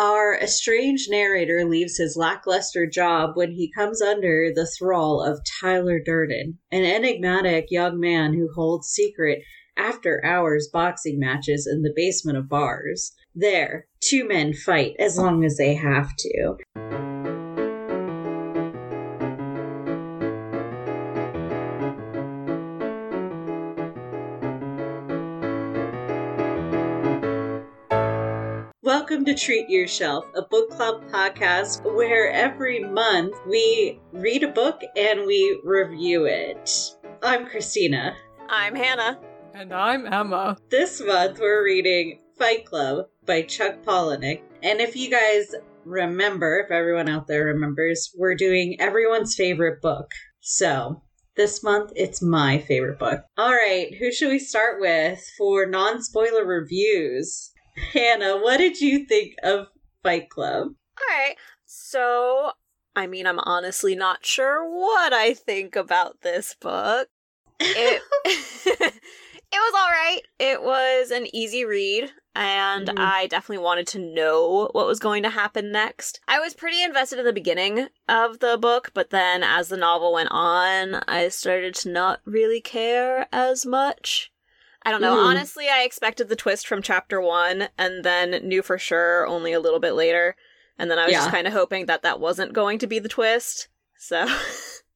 Our estranged narrator leaves his lackluster job when he comes under the thrall of Tyler Durden, an enigmatic young man who holds secret after hours boxing matches in the basement of bars. There, two men fight as long as they have to. Welcome to Treat Your Shelf, a book club podcast where every month we read a book and we review it. I'm Christina. I'm Hannah. And I'm Emma. This month we're reading Fight Club by Chuck Palahniuk. And if you guys remember, if everyone out there remembers, we're doing everyone's favorite book. So this month it's my favorite book. All right, who should we start with for non spoiler reviews? Hannah, what did you think of Fight Club? All right. So, I mean, I'm honestly not sure what I think about this book. It it was all right. It was an easy read and Mhm. I definitely wanted to know what was going to happen next. I was pretty invested in the beginning of the book, but then as the novel went on, I started to not really care as much. I don't know. Mhm. Honestly, I expected the twist from chapter one and then knew for sure only a little bit later. And then I was just kind of hoping that that wasn't going to be the twist. So.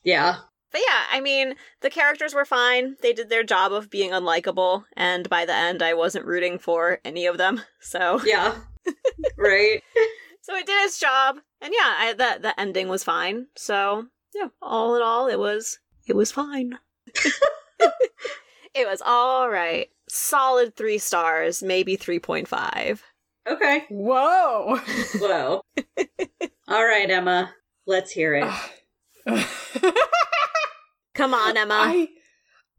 Yeah. But yeah, I mean, the characters were fine. They did their job of being unlikable, and by the end, I wasn't rooting for any of them. So, Yeah. right? so it did its job, and yeah, I, the the ending was fine. So yeah, all in all, it was it was fine. it was all right. Solid three stars, maybe three point five. Okay. Whoa! Whoa. All right, Emma. Let's hear it. Come on, Emma. I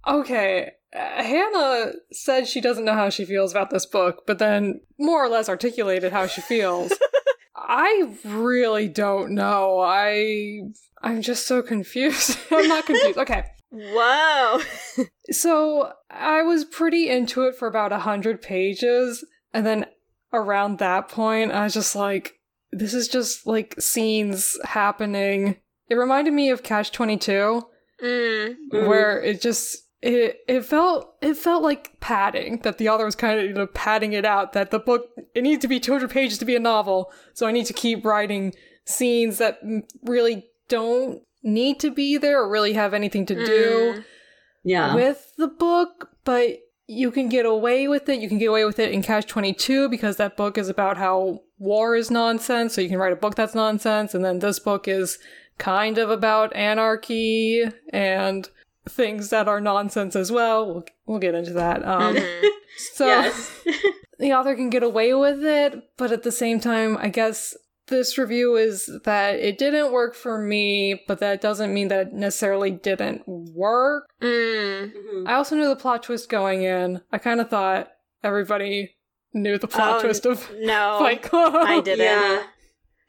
okay. Uh, Hannah said she doesn't know how she feels about this book, but then more or less articulated how she feels. I really don't know. I I'm just so confused. I'm not confused. Okay. Whoa. So I was pretty into it for about a hundred pages, and then around that point, I was just like, "This is just like scenes happening." It reminded me of Catch Twenty Two, mm. Where it just it it felt it felt like padding that the author was kind of you know padding it out that the book it needs to be two hundred pages to be a novel, so I need to keep writing scenes that really don't need to be there or really have anything to do Mm. Yeah. with the book, but you can get away with it. You can get away with it in Catch 22 because that book is about how war is nonsense, so you can write a book that's nonsense, and then this book is kind of about anarchy and things that are nonsense as well. We'll, we'll get into that. Um, Mhm. so the author can get away with it, but at the same time, I guess this review is that it didn't work for me, but that doesn't mean that it necessarily didn't work. Mm. Mhm. I also knew the plot twist going in. I kind of thought everybody knew the plot Oh, twist of No, Fight Club. I didn't. Yeah.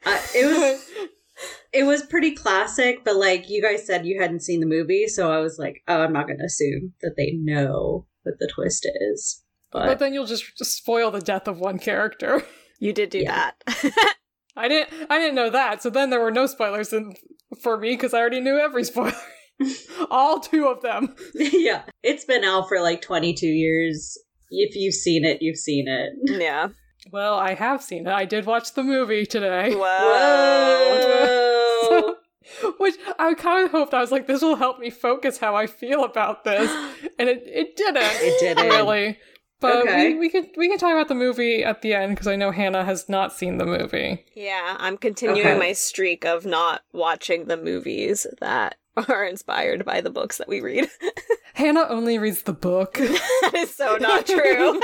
Uh, it was it was pretty classic, but like you guys said you hadn't seen the movie, so I was like, oh, I'm not going to assume that they know what the twist is. But, but then you'll just, just spoil the death of one character. You did do Yeah. that. I didn't. I didn't know that. So then there were no spoilers in, for me because I already knew every spoiler, all two of them. yeah, it's been out for like 22 years. If you've seen it, you've seen it. yeah. Well, I have seen it. I did watch the movie today. Whoa! Which I kind of hoped I was like, this will help me focus how I feel about this, and it it didn't. It didn't. really. But Okay. we, we can we can talk about the movie at the end because I know Hannah has not seen the movie. Yeah, I'm continuing Okay. my streak of not watching the movies that are inspired by the books that we read. Hannah only reads the book. that is so not true.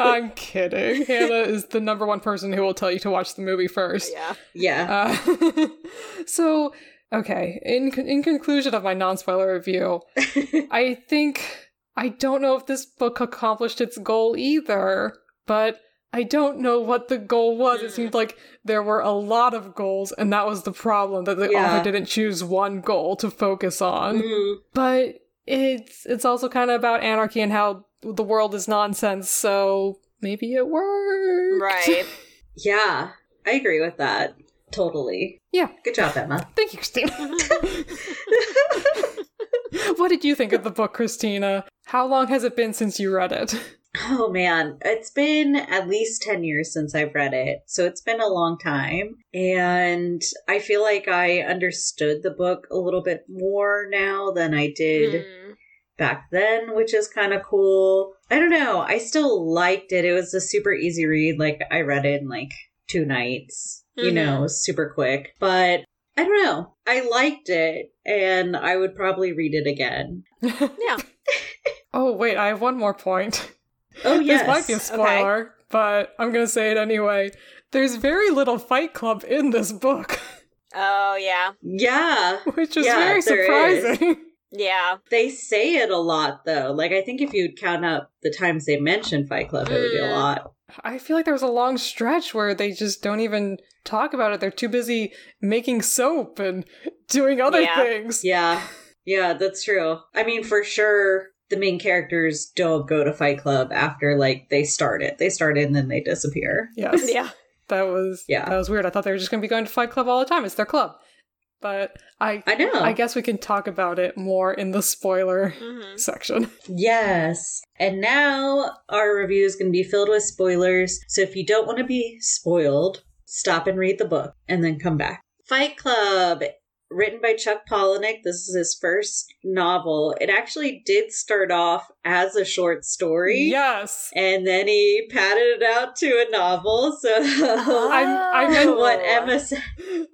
I'm kidding. Hannah is the number one person who will tell you to watch the movie first. yeah. Yeah. Uh, so, okay. In in conclusion of my non spoiler review, I think I don't know if this book accomplished its goal either, but I don't know what the goal was. It seemed like there were a lot of goals, and that was the problem that the Yeah. author didn't choose one goal to focus on. Mhm. But it's it's also kind of about anarchy and how the world is nonsense. So maybe it worked. Right. Yeah, I agree with that. Totally. Yeah. Good job, Emma. Thank you, Christina. what did you think of the book, Christina? How long has it been since you read it? Oh man, it's been at least 10 years since I've read it. So it's been a long time. And I feel like I understood the book a little bit more now than I did Hmm. back then, which is kind of cool. I don't know. I still liked it. It was a super easy read. Like I read it in like two nights, you Mhm. know, super quick. But I don't know. I liked it and I would probably read it again. Yeah. oh, wait, I have one more point. Oh, yes. This might be a spoiler, but I'm going to say it anyway. There's very little Fight Club in this book, Oh yeah. yeah. which is Yeah, very there is. surprising. Yeah. They say it a lot though. Like I think if you'd count up the times they mention Fight Club, it would be a Mm. lot. I feel like there was a long stretch where they just don't even talk about it. They're too busy making soap and doing other Yeah. things. Yeah. Yeah, that's true. I mean, for sure the main characters don't go to Fight Club after like they start it. They start it and then they disappear. Yes. Yeah. That was Yeah. that was weird. I thought they were just going to be going to Fight Club all the time. It's their club. But I I know. I guess we can talk about it more in the spoiler hmm section. Yes. And now our review is going to be filled with spoilers. So if you don't want to be spoiled, stop and read the book and then come back. Fight Club, written by Chuck Palahniuk. This is his first novel. It actually did start off as a short story. Yes. And then he padded it out to a novel. So I- I meant what Oh. Emma said.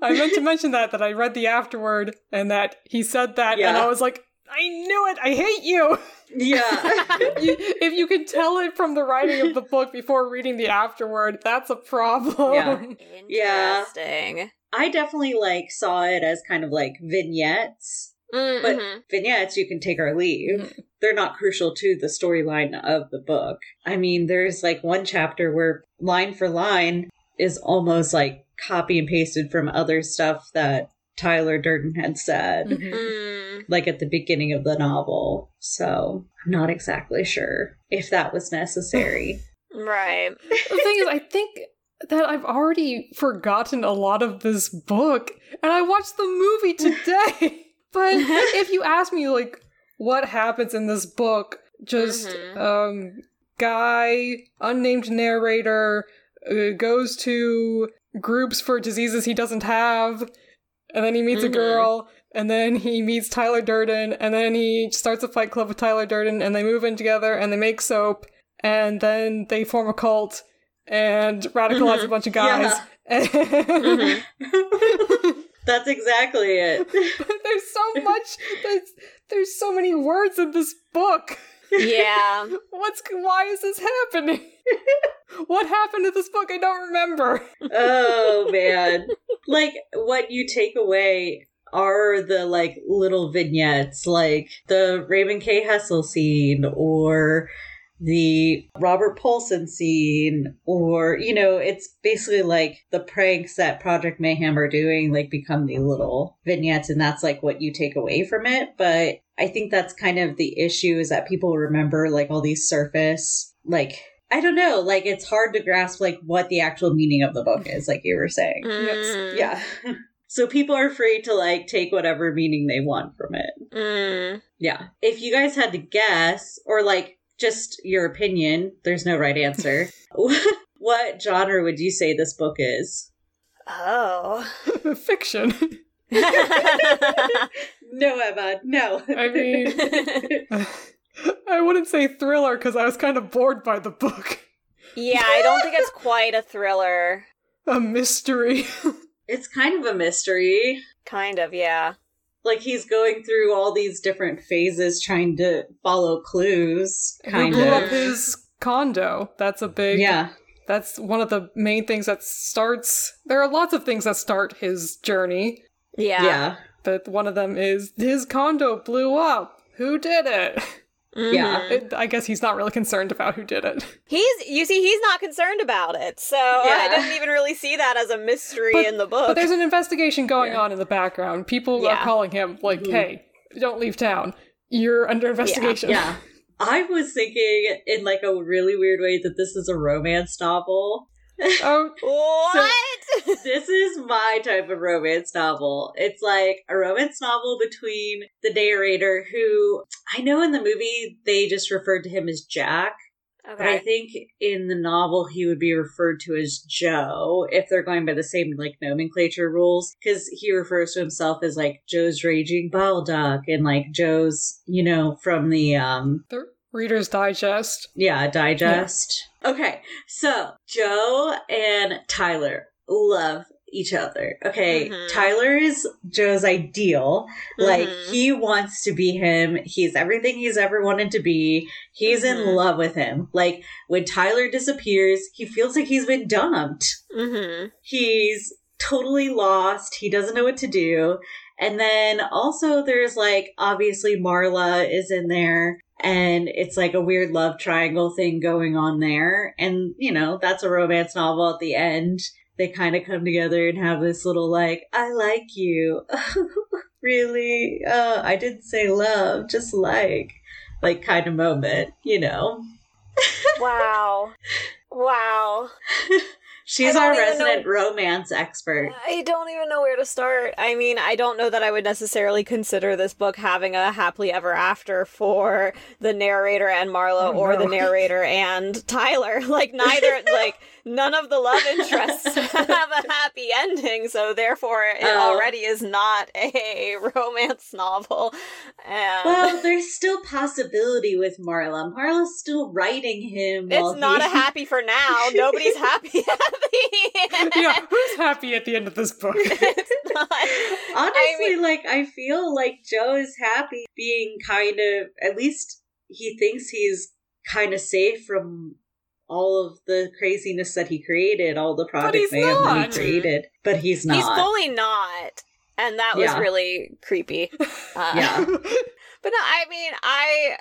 I meant to mention that that I read the afterword and that he said that and I was like, I knew it. I hate you. Yeah. You- if you can tell it from the writing of the book before reading the afterword, that's a problem. Yeah. Interesting. I definitely like saw it as kind of like vignettes. Mm, But mhm. vignettes you can take or leave. They're not crucial to the storyline of the book. I mean, there's like one chapter where line for line is almost like copy and pasted from other stuff that Tyler Durden had said, Mhm. Mm. like at the beginning of the novel. So I'm not exactly sure if that was necessary. Right. the thing is, I think that I've already forgotten a lot of this book, and I watched the movie today. but if you ask me, like, what happens in this book, just Mhm. um, guy, unnamed narrator, uh, goes to groups for diseases he doesn't have, and then he meets Mhm. a girl. And then he meets Tyler Durden, and then he starts a fight club with Tyler Durden, and they move in together, and they make soap, and then they form a cult and radicalize a Mhm. bunch of guys. Mhm. That's exactly it. but there's so much. There's, there's so many words in this book. Yeah. What's why is this happening? what happened to this book? I don't remember. oh man like what you take away are the like little vignettes like the Raymond K. Hessel scene or the robert Paulson scene or you know it's basically like the pranks that project mayhem are doing like become the little vignettes and that's like what you take away from it but i think that's kind of the issue is that people remember like all these surface like I don't know, like it's hard to grasp like what the actual meaning of the book is, like you were saying. Mm. Yeah. so people are free to like take whatever meaning they want from it. Mm. Yeah. If you guys had to guess, or like just your opinion, there's no right answer. what genre would you say this book is? Oh. Fiction. No, Emma, no. I mean, I wouldn't say thriller because I was kind of bored by the book. yeah, I don't think it's quite a thriller. A mystery. it's kind of a mystery. Kind of, yeah. Like he's going through all these different phases trying to follow clues, Who kind blew of. up his condo? That's a big. Yeah. That's one of the main things that starts. There are lots of things that start his journey, Yeah. Yeah. but one of them is his condo blew up. Who did it? Mhm. Yeah. It- I guess he's not really concerned about who did it. He's you see he's not concerned about it. So I Yeah. didn't even really see that as a mystery But- in the book. But there's an investigation going Yeah. on in the background. People Yeah. are calling him, like, Mhm. hey, don't leave town. You're under investigation. Yeah. I was thinking in like a really weird way that this is a romance novel. Oh, What? this is my type of romance novel. It's like a romance novel between the narrator, who I know in the movie they just referred to him as Jack, but I think in the novel he would be referred to as Joe if they're going by the same like nomenclature rules, because he refers to himself as like Joe's raging bile duct and like Joe's, you know, from the um the Reader's Digest. yeah, digest. Okay, so Joe and Tyler love each other. Okay, Mhm. Tyler is Joe's ideal. Like, Mhm. he wants to be him. He's everything he's ever wanted to be. He's in Mhm. love with him. Like, when Tyler disappears, he feels like he's been dumped. Mm-hmm. He's totally lost. He doesn't know what to do. And then also there's like obviously Marla is in there and it's like a weird love triangle thing going on there. And you know, that's a romance novel at the end. They kind of come together and have this little like, I like you. really? Uh, I didn't say love, just like, like kind of moment, you know? Wow. Wow. She's our don't know- resident romance expert. I don't even know where to start. I mean, I don't know that I would necessarily consider this book having a happily ever after for the narrator and Marlo Oh, or no. the narrator and Tyler. Like neither like none of the love interests have a happy ending, so therefore it Oh. already is not a romance novel. And Well, there's still possibility with Marla. Marla's still writing him. it's not he- a happy for now. Nobody's happy at the end. Yeah, who's happy at the end of this book? it's not. Honestly, I mean- like I feel like Joe is happy being kind of. At least he thinks he's kind of safe from all of the craziness that he created, all the Project Mayhem that he created. But he's not. He's fully not. And that was really creepy. Uh, Yeah. But no, I mean, I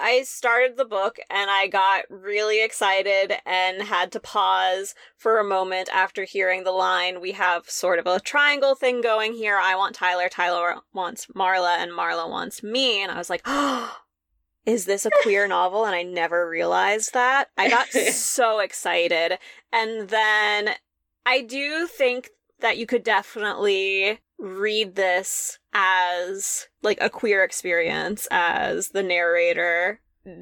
I started the book and I got really excited and had to pause for a moment after hearing the line. We have sort of a triangle thing going here. I want Tyler, Tyler wants Marla, and Marla wants me. And I was like, oh, is this a queer novel? And I never realized that. I got so excited. And then I do think that you could definitely read this as like a queer experience, as the narrator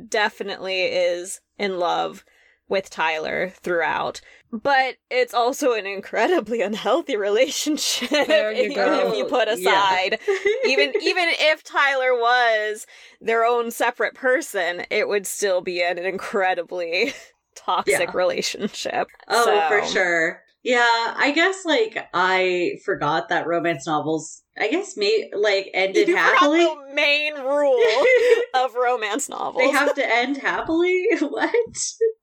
definitely is in love with Tyler throughout. But it's also an incredibly unhealthy relationship There you even go. if you put Yeah. aside even even if Tyler was their own separate person, it would still be an incredibly toxic Yeah. relationship. Oh, So- for sure. Yeah, I guess like I forgot that romance novels. I guess may like ended You happily. the main rule of romance novels. they have to end happily. what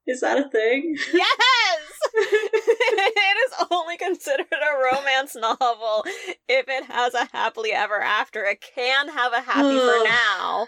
is that a thing? Yes! it is only considered a romance novel if it has a happily ever after. It can have a happy for now,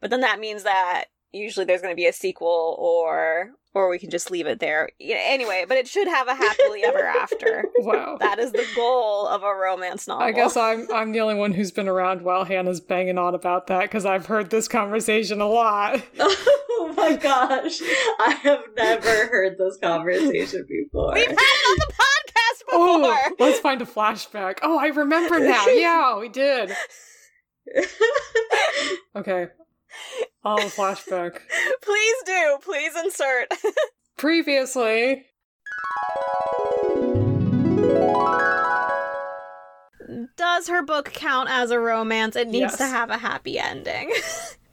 but then that means that usually there's going to be a sequel or or we can just leave it there. Anyway, but it should have a happily ever after. wow. That is the goal of a romance novel. I guess I'm I'm the only one who's been around while Hannah's banging on about that because I've heard this conversation a lot. Oh my gosh, I have never heard this conversation before. We've had it on the podcast before. Oh, let's find a flashback. Oh, I remember now. Yeah, we did. Okay, I'll have a flashback. Please do. Please insert. Previously, Does her book count as a romance? It needs Yes. to have a happy ending.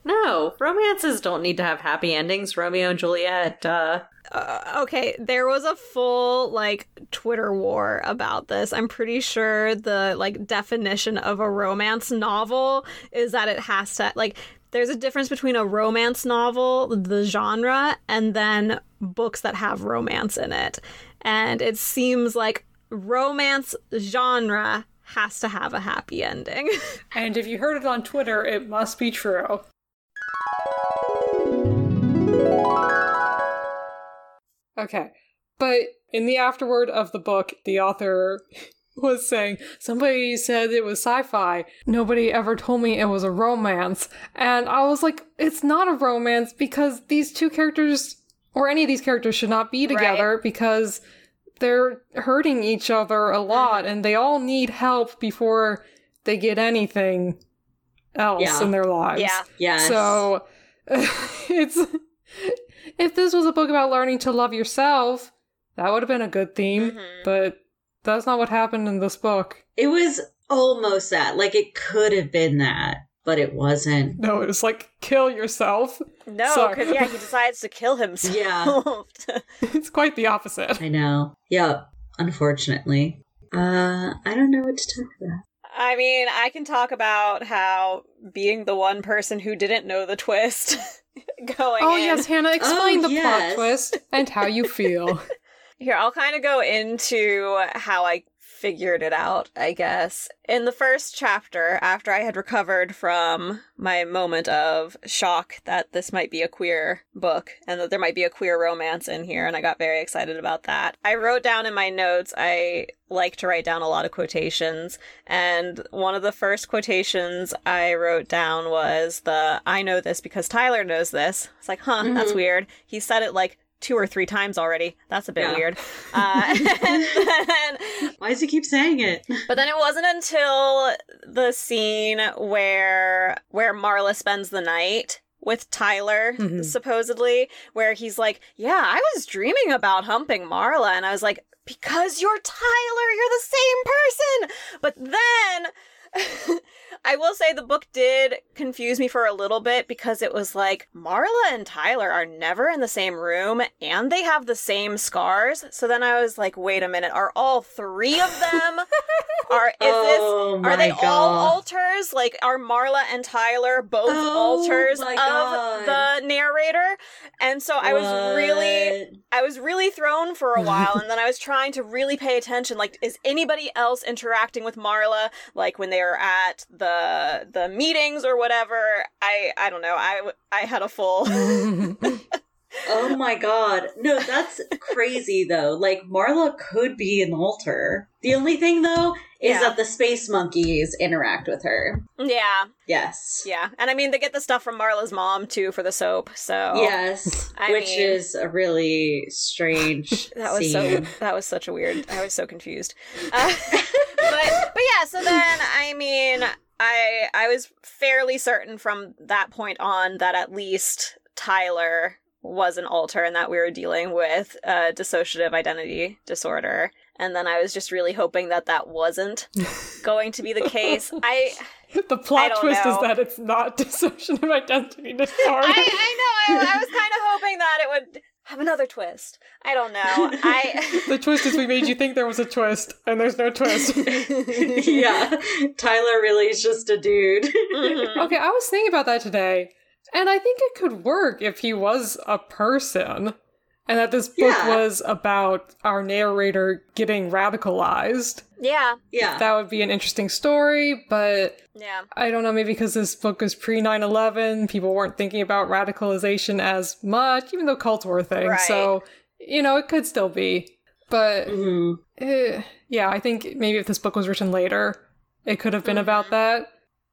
No, romances don't need to have happy endings. Romeo and Juliet, uh, uh, okay, there was a full like Twitter war about this. I'm pretty sure the like definition of a romance novel is that it has to like there's a difference between a romance novel, the genre, and then books that have romance in it. And it seems like romance genre has to have a happy ending. and if you heard it on Twitter, it must be true. Okay, but in the afterword of the book, the author was saying. Somebody said it was sci fi. Nobody ever told me it was a romance. And I was like, it's not a romance because these two characters, or any of these characters, should not be together because they're hurting each other a lot and they all need help before they get anything else Yeah. in their lives. Yeah. yeah So it's if this was a book about learning to love yourself, that would have been a good theme, Mhm. but that's not what happened in this book. it was almost that. Like it could have been that, but it wasn't. No, it was like kill yourself. No, because yeah, he decides to kill himself. Yeah. It's quite the opposite. I know. Yeah, Unfortunately. Uh I don't know what to talk about. I mean, I can talk about how being the one person who didn't know the twist going Oh in. yes, Hannah, explain Oh, the yes. plot twist and how you feel. Here, I'll kind of go into how I figured it out, I guess. In the first chapter, after I had recovered from my moment of shock that this might be a queer book and that there might be a queer romance in here, and I got very excited about that, I wrote down in my notes, I like to write down a lot of quotations, and one of the first quotations I wrote down was the I know this because Tyler knows this. It's like, huh, that's Mhm. weird. He said it like two or three times already. That's a bit Yeah. weird. Uh, and then, Why does he keep saying it? but then it wasn't until the scene where where Marla spends the night with Tyler, Mhm. supposedly, where he's like, "Yeah, I was dreaming about humping Marla," and I was like, "Because you're Tyler, you're the same person." But then. I will say the book did confuse me for a little bit because it was like Marla and Tyler are never in the same room and they have the same scars. So then I was like, wait a minute, are all three of them are is oh this my are they god. all alters? Like are Marla and Tyler both Oh alters of God. the narrator? And so I was really I was really thrown for a while, and then I was trying to really pay attention. Like, is anybody else interacting with Marla? Like when they were at the the meetings or whatever? I I don't know. I I had a full. Oh my god. No, that's crazy though. Like Marla could be an alter. The only thing though is Yeah. that the space monkeys interact with her. yeah, Yes. yeah, and I mean they get the stuff from Marla's mom too for the soap. So Yes. I which mean- is a really strange That was so. That was such a weird. I was so confused. Uh, but but yeah. So then I mean, I I was fairly certain from that point on that at least Tyler was an alter and that we were dealing with uh, dissociative identity disorder. And then I was just really hoping that that wasn't going to be the case. I the I plot don't twist know. is that it's not dissociative identity disorder. I, I know. I, I was kind of hoping that it would have another twist. I don't know. I. the twist is we made you think there was a twist, and there's no twist. yeah. Tyler really is just a dude. Mhm. Okay, I was thinking about that today, and I think it could work if he was a person, and that this book Yeah. was about our narrator getting radicalized. Yeah. yeah. That would be an interesting story, but Yeah. I don't know, maybe because this book is pre 9 11, people weren't thinking about radicalization as much, even though cults were a thing. Right. So, you know, it could still be. But Mhm. eh, yeah, I think maybe if this book was written later, it could have been about that.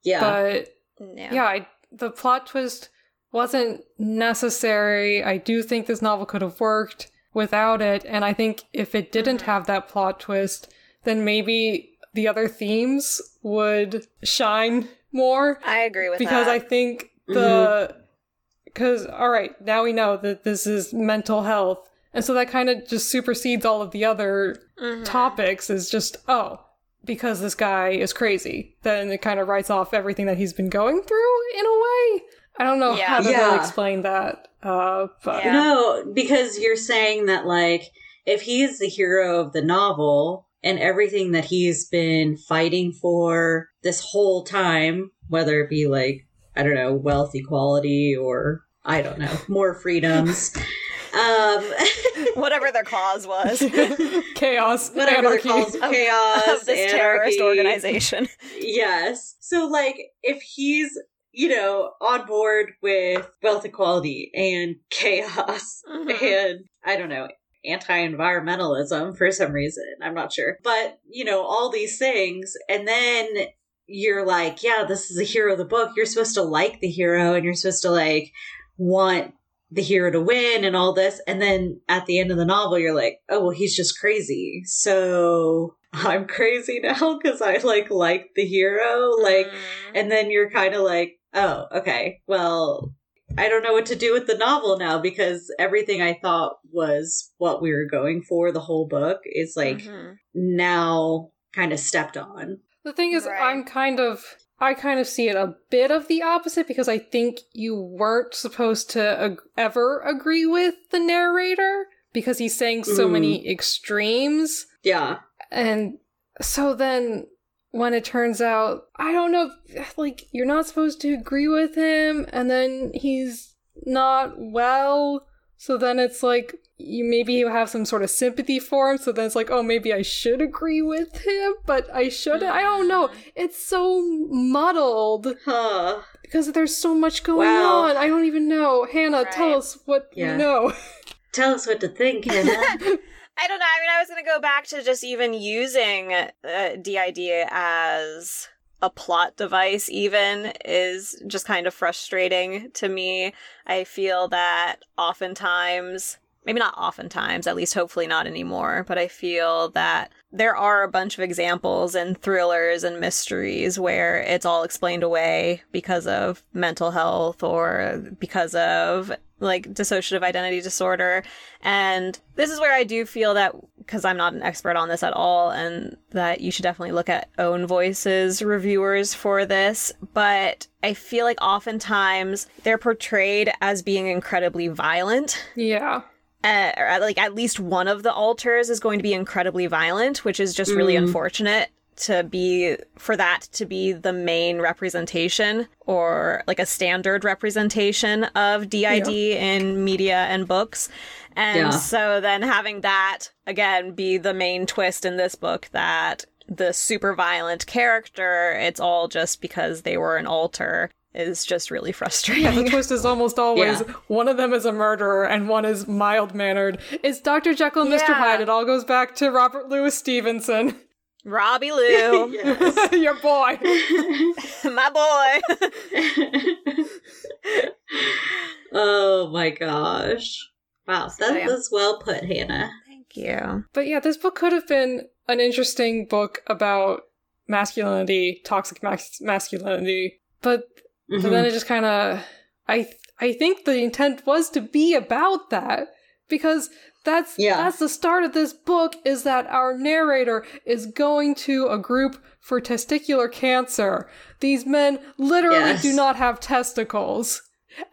Yeah. But Yeah. yeah, I, the plot twist wasn't necessary. I do think this novel could have worked without it, and I think if it didn't Mhm. have that plot twist, then maybe the other themes would shine more. I agree with Because I think the because all right, now we know that this is mental health, and so that kind of just supersedes all of the other Mhm. topics. Is just oh, because this guy is crazy, then it kind of writes off everything that he's been going through in a way. I don't know Yeah. how to Yeah. really explain that, uh, but Yeah. No, because you're saying that like if he's the hero of the novel and everything that he's been fighting for this whole time, whether it be like I don't know, wealth equality or I don't know, more freedoms. um whatever their cause was chaos, whatever anarchy. they're called, chaos, of this terrorist organization. Yes. So, like, if he's, you know, on board with wealth equality and chaos Mhm. and I don't know, anti environmentalism for some reason. I'm not sure. But, you know, all these things. And then you're like, yeah, this is the hero of the book. You're supposed to like the hero and you're supposed to like want the hero to win and all this. And then at the end of the novel, you're like, oh, well, he's just crazy. So I'm crazy now because I like like the hero. Like, Mm. and then you're kind of like, oh, okay, well, I don't know what to do with the novel now because everything I thought was what we were going for the whole book is like Mhm. now kind of stepped on. The thing is, Right. I'm kind of. I kind of see it a bit of the opposite because I think you weren't supposed to ag- ever agree with the narrator because he's saying so Mm. many extremes. Yeah. And so then when it turns out, I don't know, like, you're not supposed to agree with him, and then he's not well. So then it's like, you maybe you have some sort of sympathy for him. So then it's like, oh, maybe I should agree with him, but I shouldn't. I don't know. It's so muddled Huh. because there's so much going Wow. on. I don't even know. Hannah, tell us what Yeah. you know. Tell us what to think, Hannah. I don't know. I mean, I was going to go back to just even using uh, DID as a plot device, even, is just kind of frustrating to me. I feel that oftentimes, maybe not oftentimes, at least hopefully not anymore, but I feel that there are a bunch of examples in thrillers and mysteries where it's all explained away because of mental health or because of like dissociative identity disorder. And this is where I do feel that because I'm not an expert on this at all, and that you should definitely look at own voices reviewers for this. But I feel like oftentimes they're portrayed as being incredibly violent yeah. uh, or at, like at least one of the alters is going to be incredibly violent, which is just really Mm. unfortunate to be for that to be the main representation or like a standard representation of DID in media and books. And Yeah. so then having that again be the main twist in this book that the super violent character, it's all just because they were an alter is just really Yeah, the twist is almost always Yeah. one of them is a murderer and one is mild mannered. It's Dr. Jekyll and Mr. Hyde. It all goes back to Robert Louis Stevenson. Robbie Lou, Your boy. my boy. oh my gosh. Wow, that yeah. was well put, Hannah. Thank you. But yeah, this book could have been an interesting book about masculinity, toxic mas- masculinity. But, but Mhm. then it just kind of I th- I think the intent was to be about that because that's Yeah. that's the start of this book is that our narrator is going to a group for testicular cancer. These men literally Yes. do not have testicles.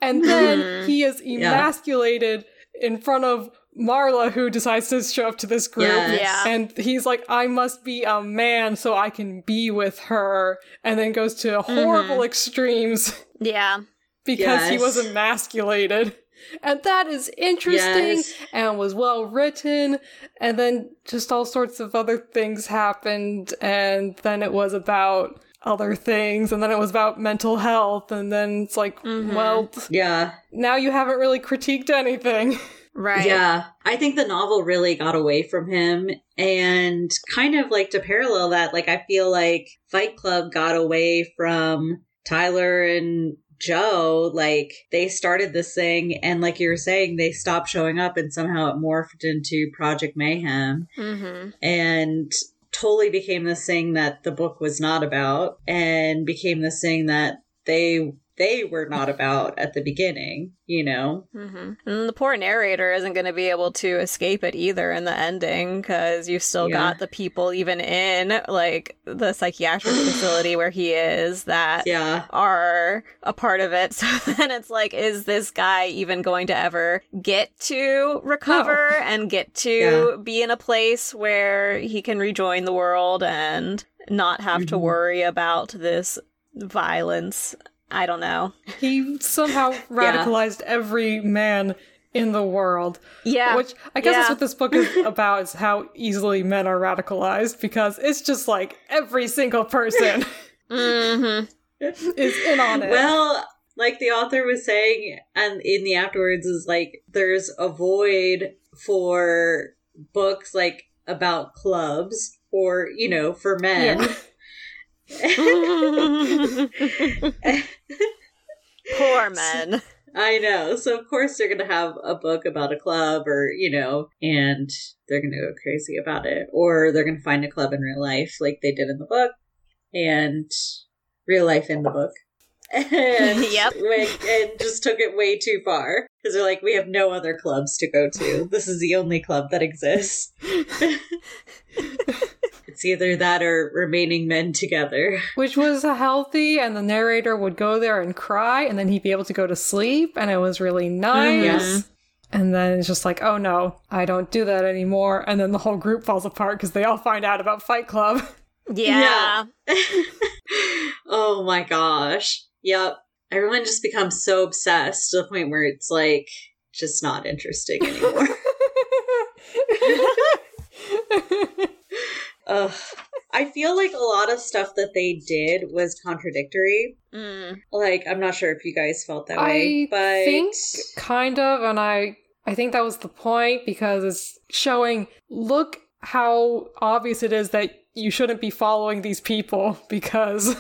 And then Mhm. he is emasculated in front of Marla, who decides to show up to this group. Yes. Yeah. And he's like, I must be a man so I can be with her. And then goes to horrible extremes Yeah. because he was emasculated. And that is interesting Yes. and was well written. And then just all sorts of other things happened. And then it was about other things. And then it was about mental health. And then it's like, Mhm. well, Yeah. now you haven't really critiqued anything. Right. Yeah. I think the novel really got away from him. And kind of like to parallel that, like, I feel like Fight Club got away from Tyler and Joe. Like, they started this thing, and like you were saying, they stopped showing up, and somehow it morphed into Project Mayhem Mm-hmm. and totally became this thing that the book was not about, and became this thing that they they were not about at the beginning, you know? Mm-hmm. And the poor narrator isn't going to be able to escape it either in the ending because you've still Yeah. got the people even in like the psychiatric facility where he is that Yeah. are a part of it. So then it's like, is this guy even going to ever get to recover and get to be in a place where he can rejoin the world and not have to Mhm. worry about this violence? I don't know. He somehow radicalized every man in the world. Yeah. Which I guess Yeah. that's what this book is about is how easily men are radicalized because it's just like every single person mm-hmm. is in on it. Well, like the author was saying, and in the afterwards is like there's a void for books like about clubs or, you know, for men. Poor men. I know. So of course they're gonna have a book about a club or, you know, and they're gonna go crazy about it. Or they're gonna find a club in real life like they did in the book and real life in the book. And Yep. like, and just took it way too far. Because they're like, we have no other clubs to go to. This is the only club that exists. it's either that or remaining men together. Which was healthy, and the narrator would go there and cry, and then he'd be able to go to sleep, and it was really nice. Yes. And then it's just like, oh no, I don't do that anymore. And then the whole group falls apart because they all find out about Fight Club. Yeah. oh my gosh. Yep. Everyone just becomes so obsessed to the point where it's like just not interesting anymore. Ugh. I feel like a lot of stuff that they did was contradictory. Mm. Like, I'm not sure if you guys felt that way, but I think kind of, and I I think that was the point because it's showing look how obvious it is that you shouldn't be following these people because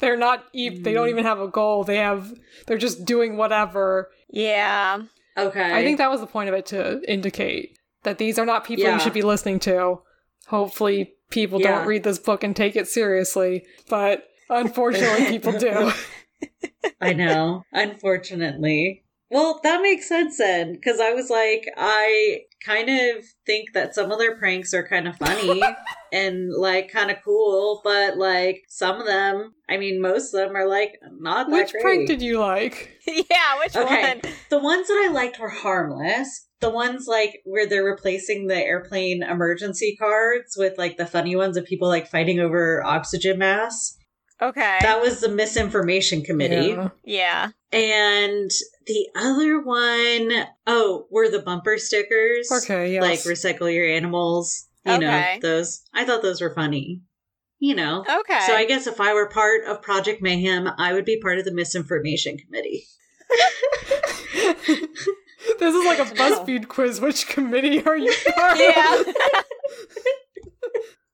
they're not e- they don't even have a goal. They have they're just doing whatever. Yeah. okay. I think that was the point of it to indicate that these are not people Yeah. you should be listening to. Hopefully people Yeah. don't read this book and take it seriously, but unfortunately people do. I know, unfortunately. Well, that makes sense then, because I was like, I kind of think that some of their pranks are kind of funny and like kind of cool, but like some of them, I mean, most of them are like not that Which great. prank did you like? yeah, which Okay. one? The ones that I liked were harmless. The ones like where they're replacing the airplane emergency cards with like the funny ones of people like fighting over oxygen masks. Okay. That was the misinformation committee. Yeah. yeah. And the other one, oh, were the bumper stickers. Okay, yes. Like recycle your animals. You Okay. know, those. I thought those were funny. You know. Okay. So I guess if I were part of Project Mayhem, I would be part of the misinformation committee. this is like a BuzzFeed quiz. Which committee are you part of?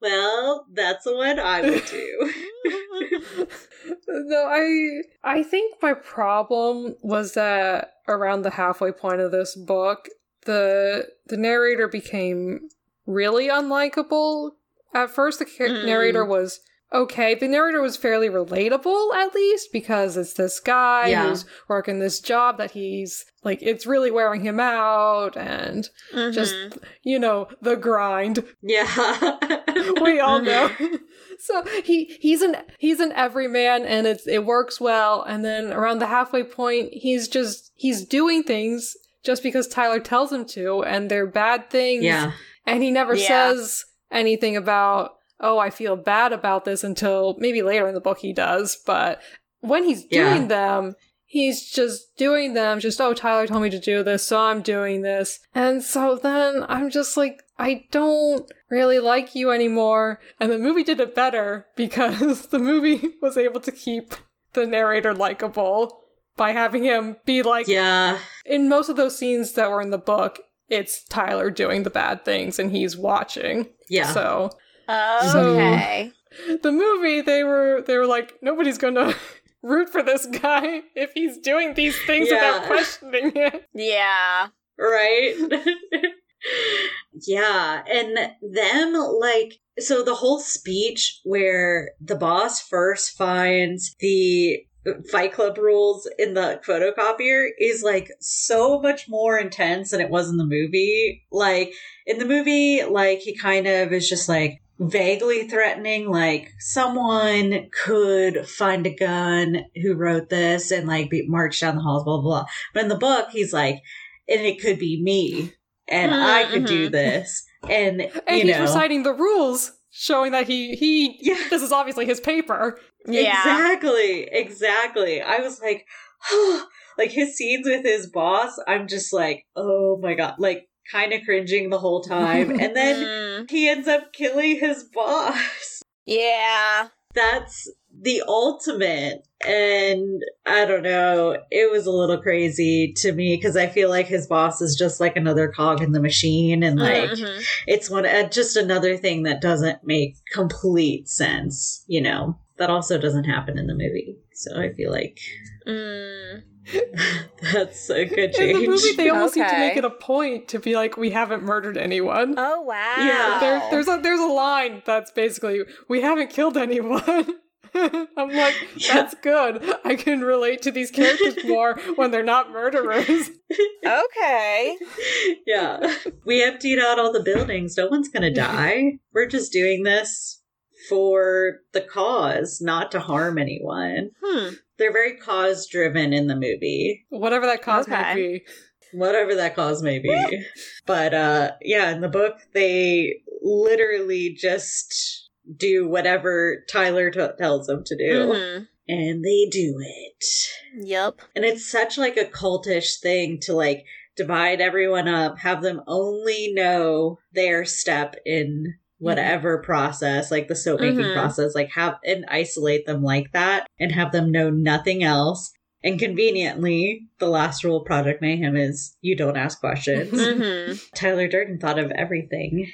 Well, that's the one I would do. no, I I think my problem was that around the halfway point of this book, the the narrator became really unlikable. At first, the Mm. narrator was okay. The narrator was fairly relatable, at least, because it's this guy Yeah. who's working this job that he's like it's really wearing him out, and just Mhm. you know the grind yeah. we all know. so he he's an he's an everyman and it's it works well and then around the halfway point he's just he's doing things just because Tyler tells him to and they're bad things yeah. And he never Yeah. says anything about oh I feel bad about this until maybe later in the book he does but when he's Yeah. doing them he's just doing them just oh Tyler told me to do this so I'm doing this and so then I'm just like I don't really like you anymore and the movie did it better because the movie was able to keep the narrator likable by having him be like Yeah. in most of those scenes that were in the book it's Tyler doing the bad things and he's watching Yeah. so Oh, okay. the movie they were they were like nobody's gonna root for this guy if he's doing these things without questioning it Yeah. right? yeah, and them like so the whole speech where the boss first finds the Fight Club rules in the photocopier is like so much more intense than it was in the movie. Like in the movie, like he kind of is just like vaguely threatening, like someone could find a gun who wrote this and like be march down the halls, blah blah. blah. But in the book, he's like, and it could be me, and I could do Mhm. this, and, and you he's know, reciting the rules showing that he he Yeah. this is obviously his paper Yeah. Exactly, exactly. I was like, oh, like his scenes with his boss, I'm just like, oh my god, like kind of cringing the whole time. and then he ends up killing his boss. Yeah. That's the ultimate. And I don't know, it was a little crazy to me because I feel like his boss is just like another cog in the machine. And like, Mhm. it's one, uh, just another thing that doesn't make complete sense, you know? That also doesn't happen in the movie. So I feel like Mm. that's a good In change. the movie, they almost seem to make it a point to be like, "We haven't murdered anyone." Oh wow. Yeah. there, there's a there's a line that's basically, "We haven't killed anyone." I'm like, that's good. I can relate to these characters more when they're not murderers. okay. yeah. We emptied out all the buildings. No one's going to die. We're just doing this for the cause, not to harm anyone. Hmm. They're very cause driven in the movie, Whatever that cause Okay. may be. whatever that cause may be. but uh yeah, in the book they literally just do whatever Tyler t- tells them to do Mhm. and they do it. Yep. And it's such like a cultish thing to like divide everyone up, have them only know their step in whatever process, like the soap making Mhm. process, like have and isolate them like that and have them know nothing else. And conveniently, the last rule of Project Mayhem is you don't ask questions. hmm Tyler Durden thought of everything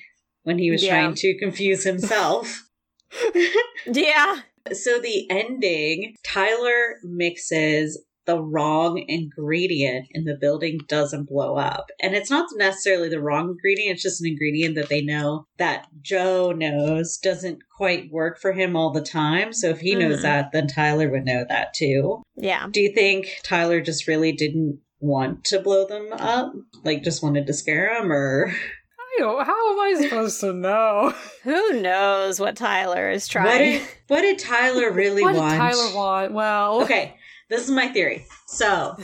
when he was Yeah. trying to confuse himself. Yeah. So the ending, Tyler mixes the wrong ingredient and the building doesn't blow up. And it's not necessarily the wrong ingredient, it's just an ingredient that they know that Joe knows doesn't quite work for him all the time. So if he knows Mhm. that, then Tyler would know that too. Yeah. Do you think Tyler just really didn't want to blow them up? Like just wanted to scare him or how am I supposed to know? Who knows what Tyler is what trying? did, what did Tyler really what want? did Tyler want? Well, Okay, this is my theory. So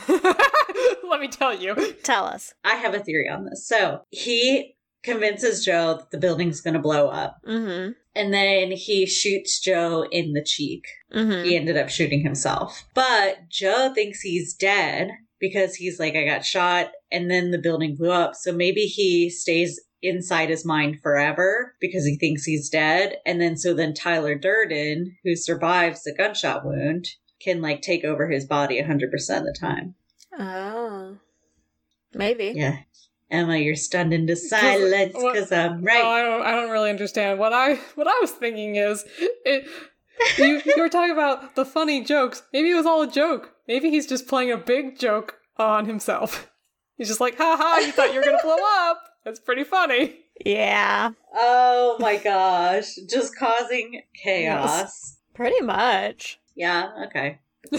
let me tell you. Tell us. I have a theory on this. So he convinces Joe that the building's going to blow up, Mm-hmm. and then he shoots Joe in the cheek. Mm-hmm. He ended up shooting himself. But Joe thinks he's dead because he's like, I got shot, and then the building blew up. So maybe he stays inside his mind forever because he thinks he's dead. And then so then Tyler Durden, who survives the gunshot wound, can like take over his body 100% of the time. Oh. Maybe. Yeah. Emma, you're stunned into silence because I'm Oh, right. I don't. I don't really understand. What I what I was thinking is, it, you you were talking about the funny jokes. Maybe it was all a joke. Maybe he's just playing a big joke on himself. He's just like, "Ha ha! You thought you were gonna blow up? That's pretty funny." Yeah. oh my gosh. Just causing chaos. Pretty much. Yeah, okay.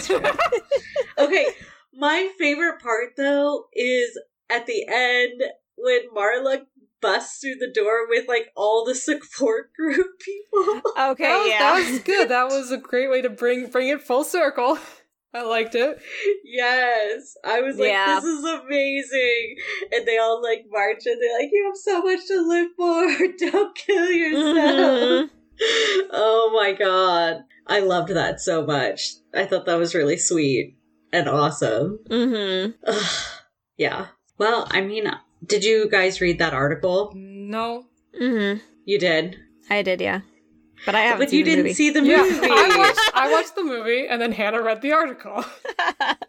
Okay. My favorite part though is at the end when Marla busts through the door with like all the support group people. Okay. that was, yeah. that was good. That was a great way to bring bring it full circle. I liked it. yes. I was like, Yeah. this is amazing. And they all like march and they're like, you have so much to live for. Don't kill yourself. Mhm. oh my god. I loved that so much. I thought that was really sweet and awesome. Mhm. Yeah. Well, I mean, did you guys read that article? No. Mhm. You did. I did. Yeah. But I haven't. But you the didn't movie. see the Yeah, movie. I watched I watched the movie and then Hannah read the article.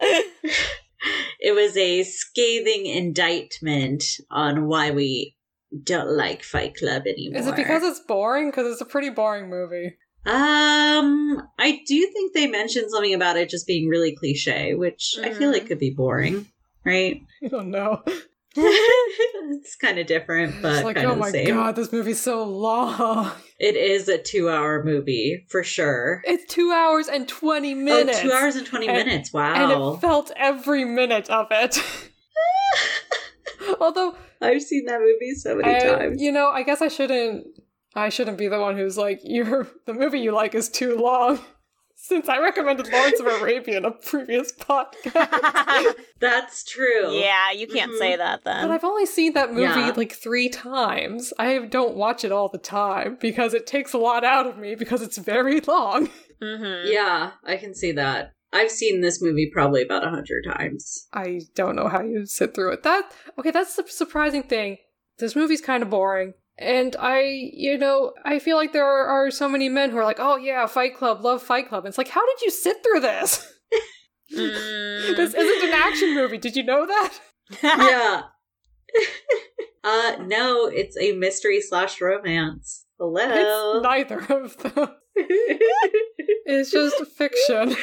it was a scathing indictment on why we don't like Fight Club anymore. Is it because it's boring? Because it's a pretty boring movie. Um, I do think they mentioned something about it just being really cliche, which I feel Mhm. like could be boring, right? I don't know. it's kind of different, but It's like, kind oh of the my god, this movie's so long. It is a two-hour movie for sure. It's two hours and twenty oh, minutes. Oh, two hours and twenty And- minutes. and it felt every minute of it. Although, I've seen that movie so many I, times. you know, I guess I shouldn't. I shouldn't be the one who's like, "Your the movie you like is too long." Since I recommended Lawrence of Arabia in a previous podcast, That's true. yeah, you can't Mhm. say that then. but I've only seen that movie Yeah. like three times. I don't watch it all the time because it takes a lot out of me because it's very long. mm-hmm. Yeah, I can see that. I've seen this movie probably about a hundred times. I don't know how you sit through it. That okay, that's the surprising thing. This movie's kind of boring. And I, you know, I feel like there are, are so many men who are like, oh yeah, Fight Club, love Fight Club. And it's like, how did you sit through this? Mm. this isn't an action movie. Did you know that? yeah. uh no, it's a mystery slash romance. Hello. It's neither of them. It's just fiction.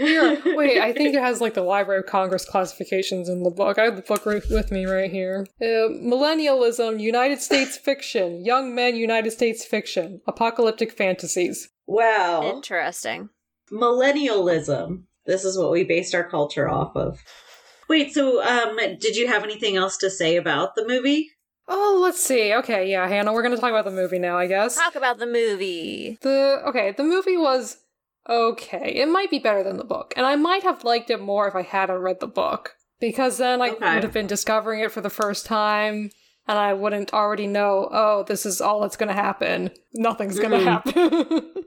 We wait, I think it has like the Library of Congress classifications in the book. I have the book right with me right here. Uh, millennialism, United States fiction, young men, United States fiction, apocalyptic fantasies. wow. Interesting. Millennialism. This is what we based our culture off of. Wait, so um did you have anything else to say about the movie? Oh, let's see. Okay, yeah, Hannah, we're gonna talk about the movie now, I guess. Talk about the movie. The okay, the movie was okay. It might be better than the book, and I might have liked it more if I hadn't read the book because then I Okay. would have been discovering it for the first time, and I wouldn't already know. Oh, this is all that's going to happen. Nothing's going to Mhm. happen.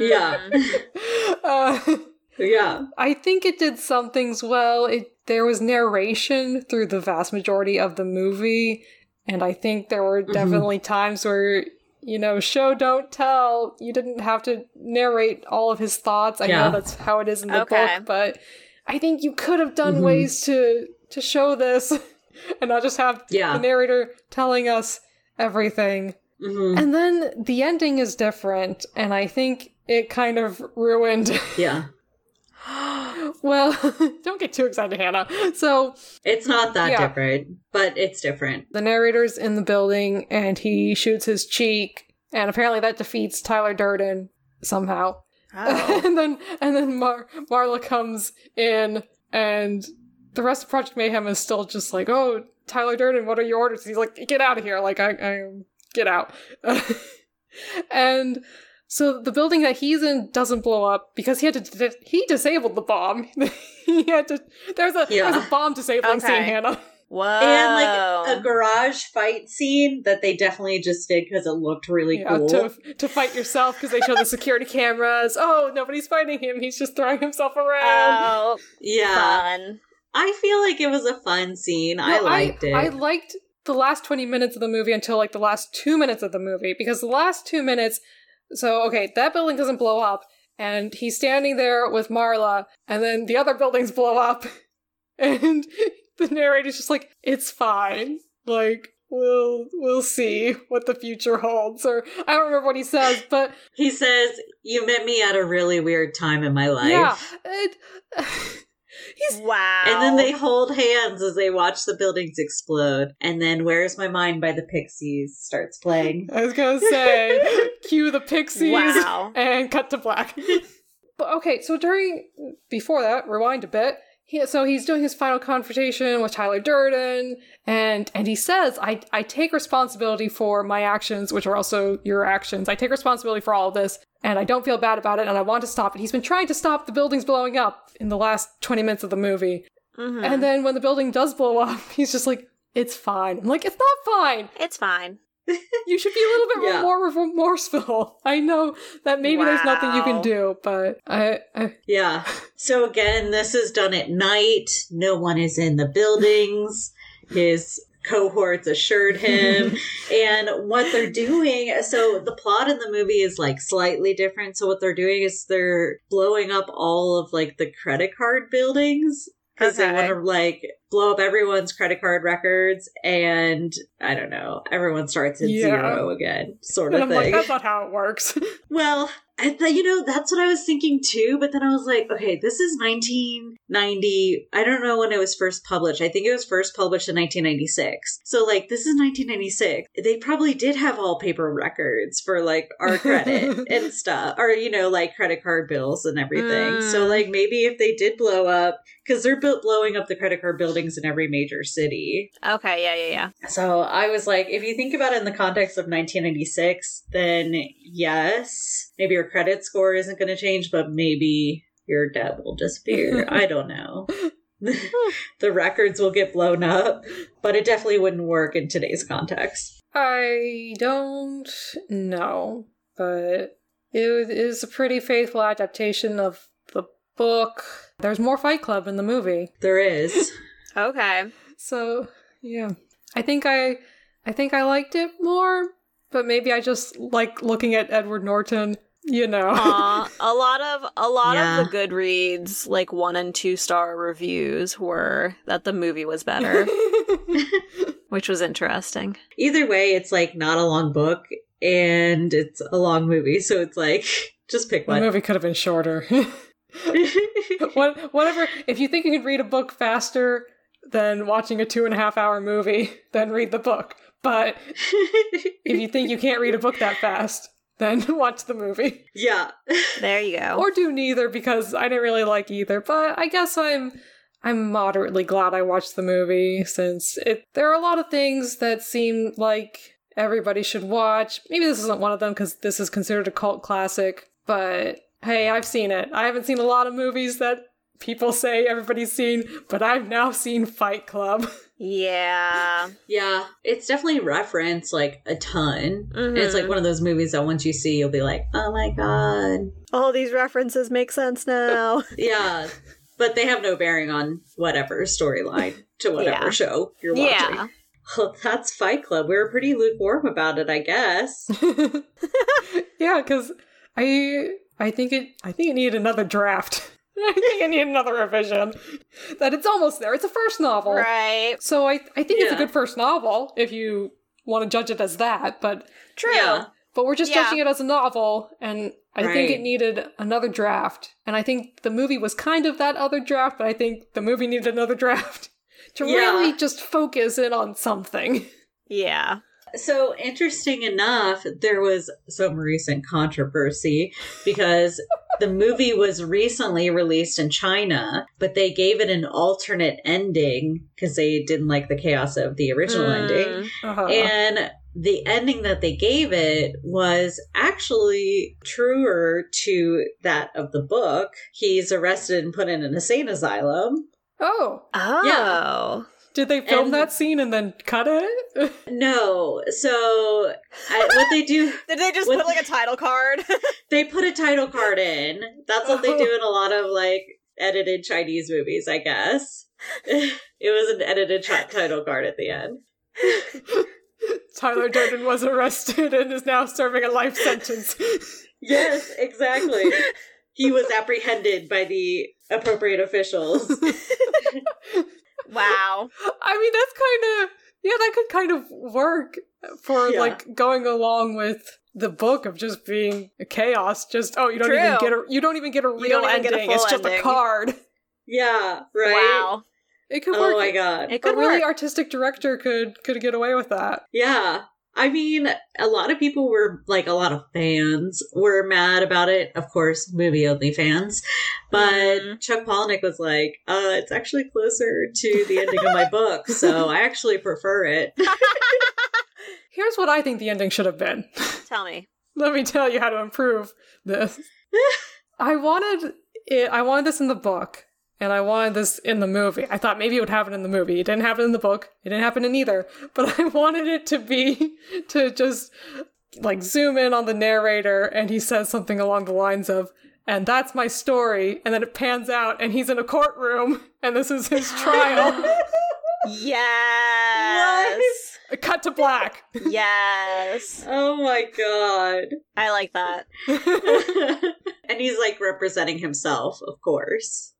Yeah. Mm. uh, Yeah. I think it did some things well. It there was narration through the vast majority of the movie, and I think there were Mhm. definitely times where you know, show don't tell. You didn't have to narrate all of his thoughts. I Yeah. know that's how it is in the Okay. book, but I think you could have done Mhm. ways to to show this and not just have Yeah. the narrator telling us everything. hmm And then the ending is different, and I think it kind of ruined Yeah. well, don't get too excited, Hannah. So It's not that Yeah. different, but it's different. the narrator's in the building and he shoots his cheek, and apparently that defeats Tyler Durden somehow. Oh. and then and then Mar- Marla comes in, and the rest of Project Mayhem is still just like, "Oh, Tyler Durden, what are your orders?" He's like, "Get out of here!" Like, I, I get out. and so the building that he's in doesn't blow up because he had to. Di- he disabled the bomb. he had to. There's a there's Yeah. a bomb disabling scene, Okay. Hannah. Whoa. And like a garage fight scene that they definitely just did because it looked really Yeah, cool. to to fight yourself because they show the security cameras. Oh, nobody's fighting him. He's just throwing himself around. Oh, yeah. fun. I feel like it was a fun scene. I No, liked it. I liked the last 20 minutes of the movie until like the last two minutes of the movie because the last two minutes. So, okay, that building doesn't blow up, and he's standing there with Marla, and then the other buildings blow up, and the narrator's just like, it's fine. Like, we'll we'll see what the future holds. Or I don't remember what he says, but he says, You met me at a really weird time in my life. yeah. It, he's Wow. And then they hold hands as they watch the buildings explode. And then Where's My Mind by the Pixies starts playing. I was gonna say, cue the pixies Wow. and cut to black. but okay, so during before that, rewind a bit. He, so he's doing his final confrontation with Tyler Durden, and and he says, "I I take responsibility for my actions, which are also your actions. I take responsibility for all of this, and I don't feel bad about it, and I want to stop it." He's been trying to stop the buildings blowing up in the last twenty minutes of the movie, Mhm. and then when the building does blow up, he's just like, "It's fine." I'm like, "It's not fine." it's fine. You should be a little bit Yeah. more remorseful. I know that maybe there's nothing you can do, but I, I Yeah. So again, this is done at night. No one is in the buildings. His cohorts assured him. and what they're doing, so the plot in the movie is like slightly different. So what they're doing is they're blowing up all of like the credit card buildings because they Okay. want to like blow up everyone's credit card records and I don't know, everyone starts at Yeah. zero again, sort and of I'm like, thing. that's not how it works. Well, I th- you know, that's what I was thinking too, but then I was like, okay, this is 1990. I don't know when it was first published. I think it was first published in 1996. So, like, this is 1996. They probably did have all paper records for, like, our credit and stuff, or, you know, like credit card bills and everything. So, Mm. like, maybe if they did blow up, because they're bu- blowing up the credit card buildings in every major city. Okay, yeah, yeah, yeah. So I was like, if you think about it in the context of 1996, then yes, maybe your credit score isn't going to change, but maybe your debt will disappear. I don't know. the records will get blown up, but it definitely wouldn't work in today's context. I don't know, but it is a pretty faithful adaptation of the book. There's more Fight Club in the movie. There is. Okay. So, yeah. I think I I think I liked it more, but maybe I just like looking at Edward Norton, you know. Aw, a lot of a lot Yeah. of the Goodreads like one and two star reviews were that the movie was better, which was interesting. Either way, it's like not a long book and it's a long movie, so it's like just pick the one. movie could have been shorter. what, whatever. If you think you can read a book faster than watching a two and a half hour movie, then read the book. But if you think you can't read a book that fast, then watch the movie. yeah. There you go. Or do neither because I didn't really like either. But I guess I'm I'm moderately glad I watched the movie since it there are a lot of things that seem like everybody should watch. Maybe this isn't one of them because this is considered a cult classic, but hey, I've seen it. I haven't seen a lot of movies that people say everybody's seen, but I've now seen Fight Club. yeah. Yeah. It's definitely referenced like a ton. And it's like Mhm. one of those movies that once you see, you'll be like, oh my God. All these references make sense now. Yeah. But they have no bearing on whatever storyline to whatever Yeah. show you're watching. yeah. Well, that's Fight Club. We were pretty lukewarm about it, I guess. yeah, because I I think it I think it needed another draft. I think I need another revision. That it's almost there. It's a first novel. Right. So I I think it's a good first novel if you want to judge it as that, but True. Yeah. but we're just Yeah. judging it as a novel and I think it needed another draft. And I think the movie was kind of that other draft, but I think the movie needed another draft to Yeah. really just focus in on something. Yeah. So, interesting enough, there was some recent controversy because the movie was recently released in China, but they gave it an alternate ending because they didn't like the chaos of the original Mm. ending. Uh-huh. And the ending that they gave it was actually truer to that of the book. He's arrested and put in an insane asylum. oh, Oh. Did they film And- that scene and then cut it? No, so I, what they do, Did they just What- put like a title card? they put a title card in. That's what they do in a lot of like edited Chinese movies, I guess. it was an edited chi- title card at the end. Tyler Durden was arrested and is now serving a life sentence. Yes, exactly. he was apprehended by the appropriate officials. Wow. I mean, that's kind of yeah, that could kind of work for Yeah. like going along with the book of just being a chaos. Just oh, you don't even get a you don't even get a real ending. a it's just ending. a card. Yeah, right. Wow. It could Oh work. my god. It a could really work. artistic director could could get away with that. Yeah. I mean, a lot of people were like, a lot of fans were mad about it. Of course, movie only fans. But Mhm. Chuck Palahniuk was like, uh, it's actually closer to the ending of my book. So I actually prefer it. Here's what I think the ending should have been. Tell me. Let me tell you how to improve this. I wanted it. I wanted this in the book, and I wanted this in the movie. I thought maybe it would happen in the movie. It didn't happen in the book. It didn't happen in either. But I wanted it to be to just like zoom in on the narrator, and he says something along the lines of. And that's my story. And then it pans out, and he's in a courtroom, and this is his trial. Yes. Cut to black. yes. Oh my god. I like that. and he's like representing himself, of course.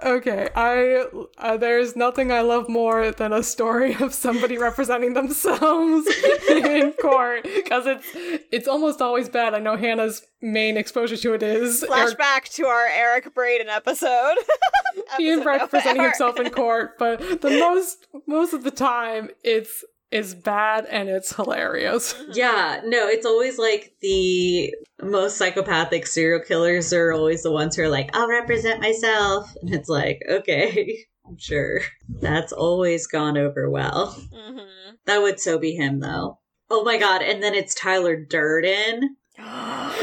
Okay, I uh, there's nothing I love more than a story of somebody representing themselves in court because it's it's almost always bad. I know Hannah's main exposure to it is Eric Flashback to our Eric Braden episode. Ian Episode representing number- himself in court, but the most most of the time it's it's bad and it's hilarious. Yeah, no, it's always like the most psychopathic serial killers are always the ones who are like, I'll represent myself. And it's like, okay, I'm sure. That's always gone over well. Mhm. That would so be him, though. Oh my god, and then it's Tyler Durden.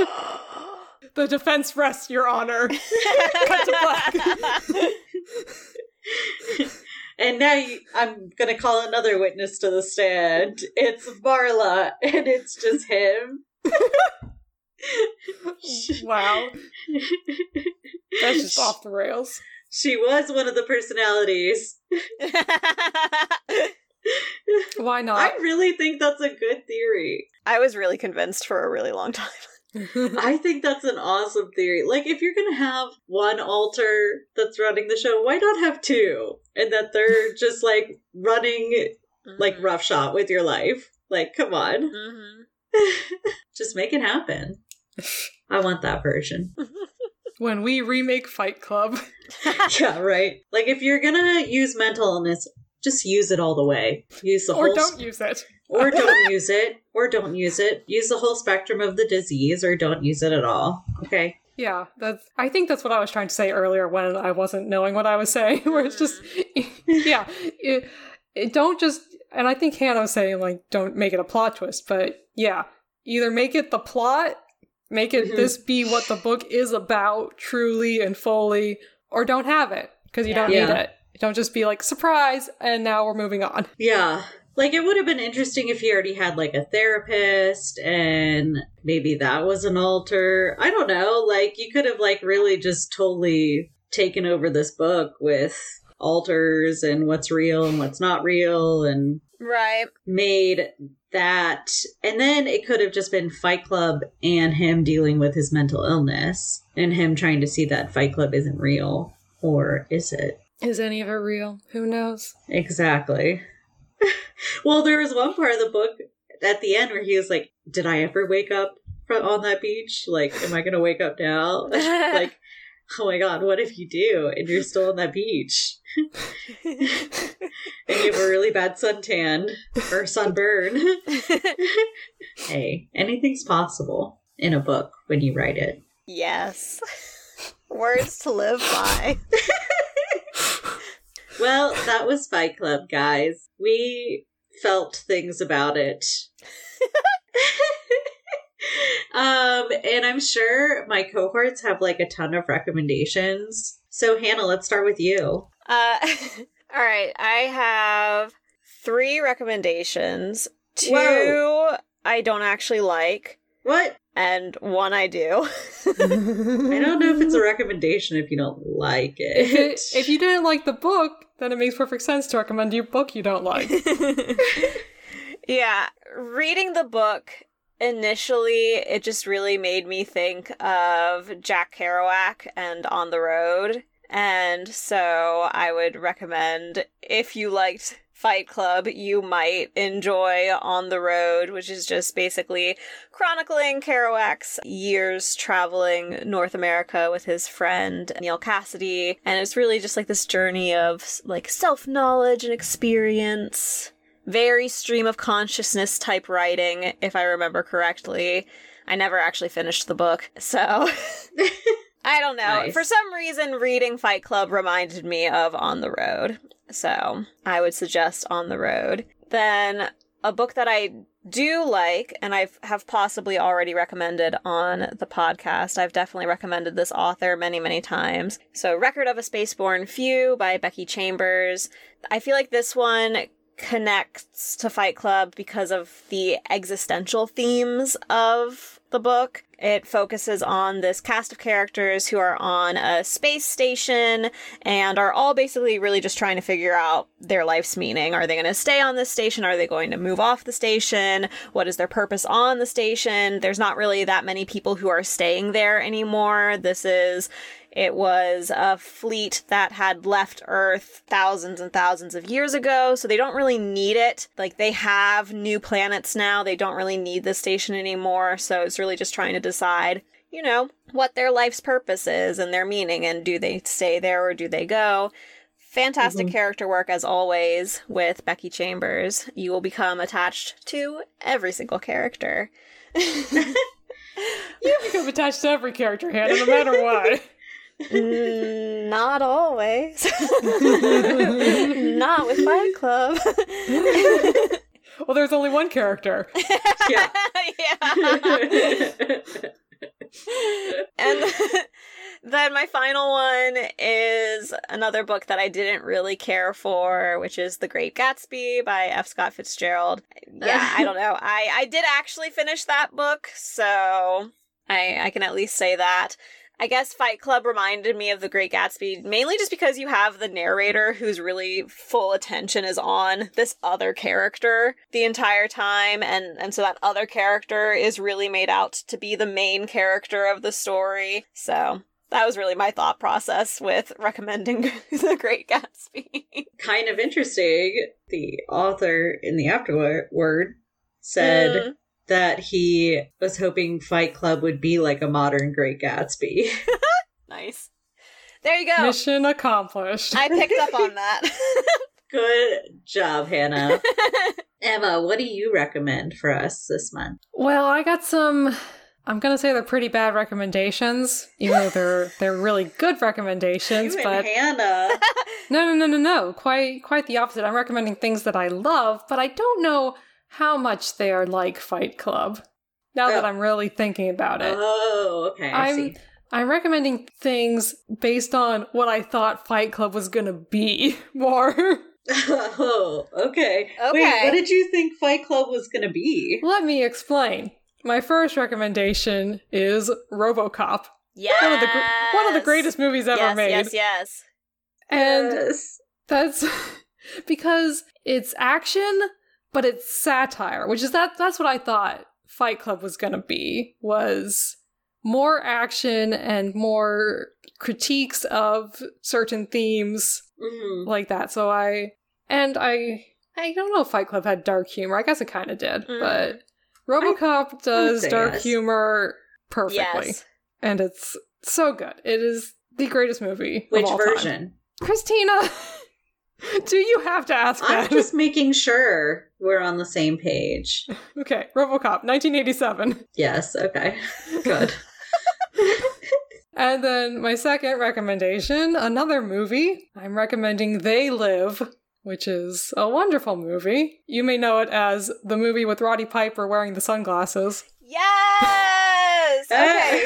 The defense rests, Your Honor. Cut to black. And now you, I'm going to call another witness to the stand. It's Marla, and it's just him. wow, that's just off the rails. She was one of the personalities. Why not? I really think that's a good theory. I was really convinced for a really long time. I think that's an awesome theory. Like, if you're gonna have one alter that's running the show, why not have two? And that they're just like running like Mm-hmm. roughshod with your life. Like, come on. hmm just make it happen. I want that version. when we remake Fight Club, yeah, right. Like, if you're gonna use mental illness, just use it all the way. Use the or whole don't use it. or don't use it, or don't use it. Use the whole spectrum of the disease, or don't use it at all. Okay. Yeah, that's. I think that's what I was trying to say earlier when I wasn't knowing what I was saying. Where it's just, yeah, it, it don't just. And I think Hannah was saying like, don't make it a plot twist, but yeah, either make it the plot, make it Mhm. this be what the book is about truly and fully, or don't have it because you don't Yeah. need it. Don't just be like surprise, and now we're moving on. Yeah. Like it would have been interesting if he already had like a therapist and maybe that was an alter. I don't know. Like you could have like really just totally taken over this book with alters and what's real and what's not real and Right. made that and then it could have just been Fight Club and him dealing with his mental illness and him trying to see that Fight Club isn't real or is it? Is any of it real? Who knows? Exactly. well, there was one part of the book at the end where he was like, "Did I ever wake up fro- on that beach? Like, am I going to wake up now? like, oh my god, what if you do and you're still on that beach and you have a really bad suntan or sunburn? hey, anything's possible in a book when you write it. yes. Words to live by. Well, that was Fight Club, guys. We felt things about it. um, and I'm sure my cohorts have like a ton of recommendations. So, Hannah, let's start with you. Uh, all right, I have three recommendations. Two Whoa. I don't actually like, What? and one I do. I don't know if it's a recommendation if you don't like it. If, it, if you didn't like the book, then it makes perfect sense to recommend you a book you don't like. yeah, reading the book initially, it just really made me think of Jack Kerouac and On the Road. And so I would recommend if you liked Fight Club, you might enjoy On the Road, which is just basically chronicling Kerouac's years traveling North America with his friend Neal Cassady. And it's really just like this journey of like self knowledge and experience. Very stream of consciousness type writing, if I remember correctly. I never actually finished the book, so I don't know. Nice. For some reason, reading Fight Club reminded me of On the Road. So I would suggest On the Road. Then a book that I do like, and I have possibly already recommended on the podcast. I've definitely recommended this author many, many times. So, Record of a Spaceborne Few by Becky Chambers. I feel like this one connects to Fight Club because of the existential themes of the book. It focuses on this cast of characters who are on a space station and are all basically really just trying to figure out their life's meaning. Are they going to stay on this station? Are they going to move off the station? What is their purpose on the station? There's not really that many people who are staying there anymore. This is it was a fleet that had left Earth thousands and thousands of years ago, so they don't really need it. Like, they have new planets now, they don't really need the station anymore, so it's really just trying to decide, you know, what their life's purpose is and their meaning, and do they stay there or do they go? Fantastic mm-hmm. character work as always with Becky Chambers. You will become attached to every single character. You become attached to every character, Hannah, no matter what. Mm, not always. not with Fight Club. Well, there's only one character. Yeah. yeah. and then my final one is another book that I didn't really care for, which is The Great Gatsby by F. Scott Fitzgerald. Yeah, I don't know. I, I did actually finish that book, so I, I can at least say that. I guess Fight Club reminded me of The Great Gatsby, mainly just because you have the narrator whose really full attention is on this other character the entire time, and, and so that other character is really made out to be the main character of the story. So that was really my thought process with recommending The Great Gatsby. Kind of interesting. The author in the afterword said Mm. That he was hoping Fight Club would be like a modern Great Gatsby. nice. There you go. Mission accomplished. I picked up on that. Good job, Hannah. Emma, what do you recommend for us this month? Well, I got some. I'm gonna say they're pretty bad recommendations, even though they're they're really good recommendations. You and but Hannah. no, no, no, no, no. Quite quite the opposite. I'm recommending things that I love, but I don't know how much they are like Fight Club. Now that Oh. I'm really thinking about it, Oh, okay. I I'm see. I'm recommending things based on what I thought Fight Club was gonna be more. Oh, okay. Wait, what did you think Fight Club was going to be? Let me explain. My first recommendation is RoboCop. yes. One of the gr- one of the greatest movies ever yes, made. Yes, yes. And Yes. that's because it's action, but it's satire, which is that that's what I thought Fight Club was going to be was more action and more critiques of certain themes Mhm. like that. So I and I I don't know if Fight Club had dark humor. I guess it kind of did, Mm. but RoboCop does dark yes. humor perfectly, Yes. and it's so good. It is the greatest movie. Which all time. version? Christina? Do you have to ask I'm that? just making sure we're on the same page. okay, RoboCop, 1987. Yes, okay. Good. And then my second recommendation, another movie. I'm recommending They Live, which is a wonderful movie. You may know it as the movie with Roddy Piper wearing the sunglasses. Yes. Eh. Okay.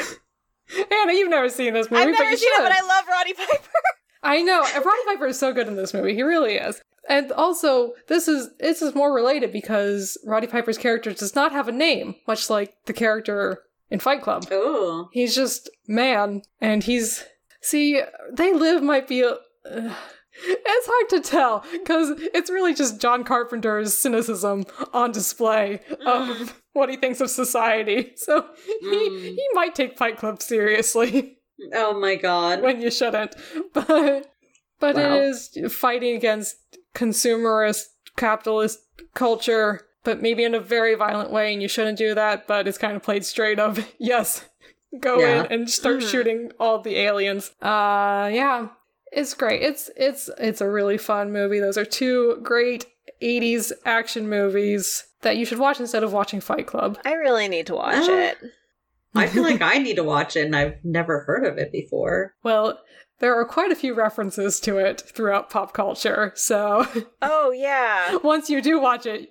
Hannah, you've never seen this movie, I've but never you seen should. it, but I love Roddy Piper. I know. Roddy Piper is so good in this movie. He really is. And also, this is this is more related because Roddy Piper's character does not have a name, much like the character in Fight Club. Oh. He's just man, and he's see. They live might be a. uh, it's hard to tell because it's really just John Carpenter's cynicism on display of what he thinks of society. So he Mm. he might take Fight Club seriously Oh my god. when you shouldn't, but but Wow. it is fighting against consumerist capitalist culture. But maybe in a very violent way, and you shouldn't do that. But it's kind of played straight of yes, go Yeah. in and start Mhm. shooting all the aliens. Uh, yeah, it's great. It's it's it's a really fun movie. Those are two great '80s action movies that you should watch instead of watching Fight Club. I really need to watch Uh, it. I feel like I need to watch it and I've never heard of it before. Well, there are quite a few references to it throughout pop culture, so Oh yeah. once you do watch it,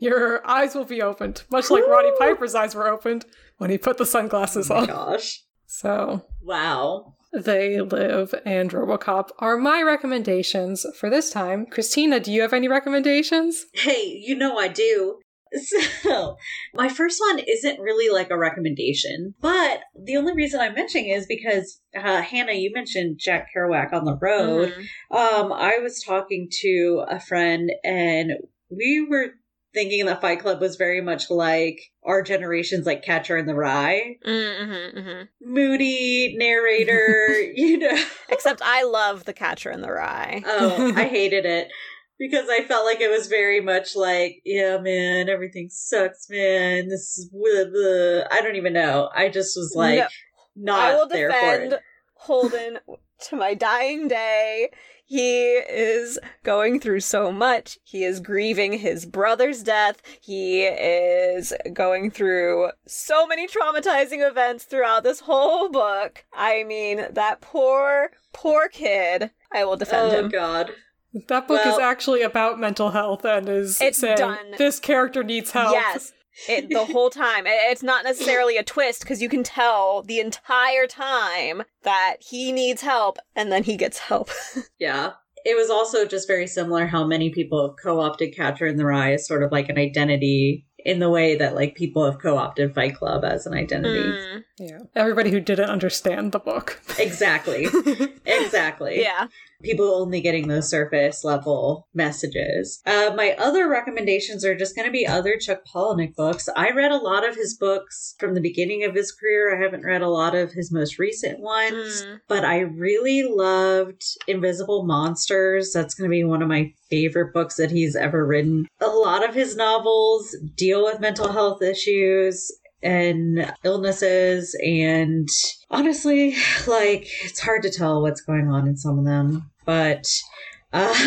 your eyes will be opened, much like Roddy Piper's eyes were opened when he put the sunglasses Oh on. gosh. So, Wow. They Live and Robocop are my recommendations for this time. Christina, do you have any recommendations? Hey, you know I do. So, my first one isn't really like a recommendation, but the only reason I'm mentioning is because uh, Hannah, you mentioned Jack Kerouac on the road. Mhm. Um, I was talking to a friend, and we were thinking that Fight Club was very much like our generation's like Catcher in the Rye, Mm-hmm, hmm moody narrator. you know, Except I love The Catcher in the Rye. oh, I hated it because I felt like it was very much like, yeah, man, everything sucks, man. This is blah, blah. I don't even know. I just was like, No, not I will there for defend it. Holden to my dying day. He is going through so much. He is grieving his brother's death. He is going through so many traumatizing events throughout this whole book. I mean, that poor, poor kid. I will defend Oh him. God. That book is actually about mental health and is It's saying done. this character needs help. Yes. It, the whole time. It's not necessarily a twist because you can tell the entire time that he needs help and then he gets help. Yeah. It was also just very similar how many people have co opted Catcher in the Rye as sort of like an identity in the way that like people have co-opted Fight Club as an identity. Mm, Yeah. Everybody who didn't understand the book. Exactly. exactly. yeah. People only getting those surface level messages. Uh, my other recommendations are just going to be other Chuck Palahniuk books. I read a lot of his books from the beginning of his career. I haven't read a lot of his most recent ones, Mm. but I really loved Invisible Monsters. That's going to be one of my favorite books that he's ever written. A lot of his novels deal with mental health issues and illnesses and honestly like it's hard to tell what's going on in some of them but uh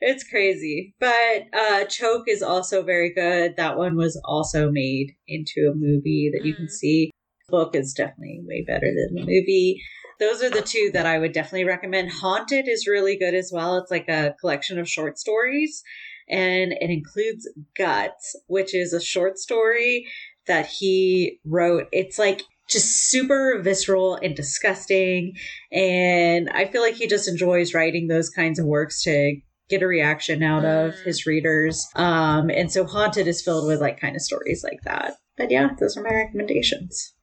it's crazy but uh choke is also very good that one was also made into a movie that you can Mm. see book is definitely way better than the movie those are the two that I would definitely recommend. Haunted is really good as well. It's like a collection of short stories and it includes Guts, which is a short story that he wrote. It's like just super visceral and disgusting. And I feel like he just enjoys writing those kinds of works to get a reaction out of Mm. his readers. Um, and so Haunted is filled with like kind of stories like that. But yeah, those are my recommendations.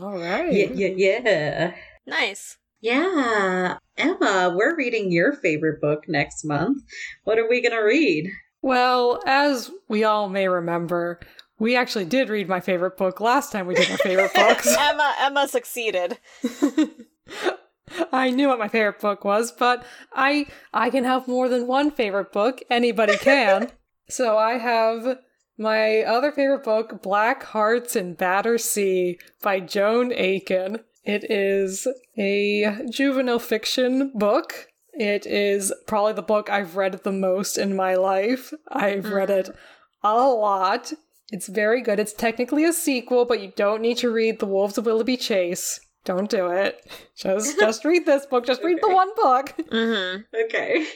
All right. Yeah, yeah, yeah. Nice. Yeah. Emma, we're reading your favorite book next month. What are we going to read? Well, as we all may remember, we actually did read my favorite book last time we did our favorite books. Emma Emma succeeded. I knew what my favorite book was, but I I can have more than one favorite book. Anybody can. so I have my other favorite book, Black Hearts in Battersea by Joan Aiken. It is a juvenile fiction book. It is probably the book I've read the most in my life. I've read mm. it a lot. It's very good. It's technically a sequel, but you don't need to read The Wolves of Willoughby Chase. Don't do it. Just just read this book. Just read the one book. Mm-hmm. Okay.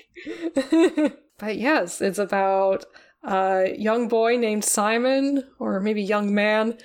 but yes, it's about a young boy named Simon, or maybe young man.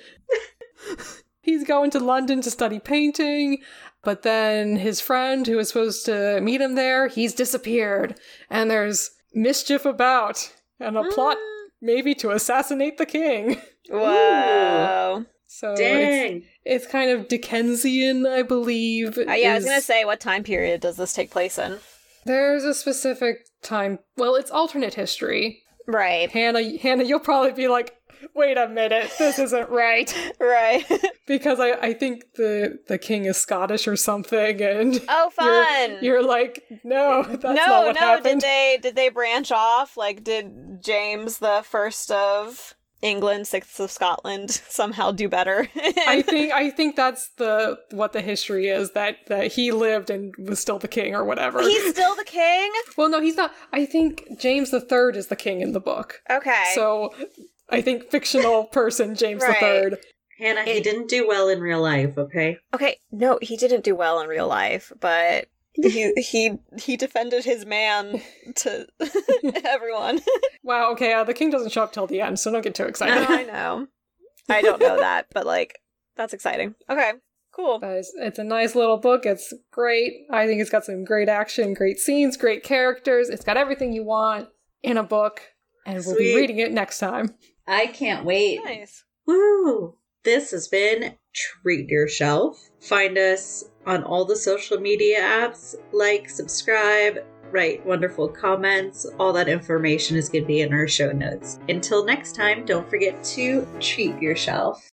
He's going to London to study painting, but then his friend who was supposed to meet him there, he's disappeared, and there's mischief about, and a plot maybe to assassinate the king. Whoa. So it's, Dang. it's kind of Dickensian, I believe. Uh, yeah, I was gonna say, what time period does this take place in? There's a specific time. Well, it's alternate history. Right. Hannah, Hannah, you'll probably be like, "Wait a minute, this isn't right," Right. because I, I think the the king is Scottish or something, and oh, fun. you're, you're like, "No, that's no, not what no. happened." Did they did they branch off? Like, did James the First of England, sixth of Scotland, somehow do better? I think I think that's the what the history is that that he lived and was still the king or whatever. he's still the king. well, no, he's not. I think James the Third is the king in the book. Okay. So I think fictional person James the Right. Third. Hannah, he didn't do well in real life, okay? Okay, no, he didn't do well in real life, but he he he defended his man to everyone. Wow. Okay. Uh, the king doesn't show up till the end, so don't get too excited. No, I know. I don't know that, but like that's exciting. Okay, cool. But it's, it's a nice little book. It's great. I think it's got some great action, great scenes, great characters. It's got everything you want in a book, and we'll be reading it next time. I can't wait. Nice. Woo! This has been Treat Yourself. Find us on all the social media apps. Like, subscribe, write wonderful comments. All that information is going to be in our show notes. Until next time, don't forget to treat yourself.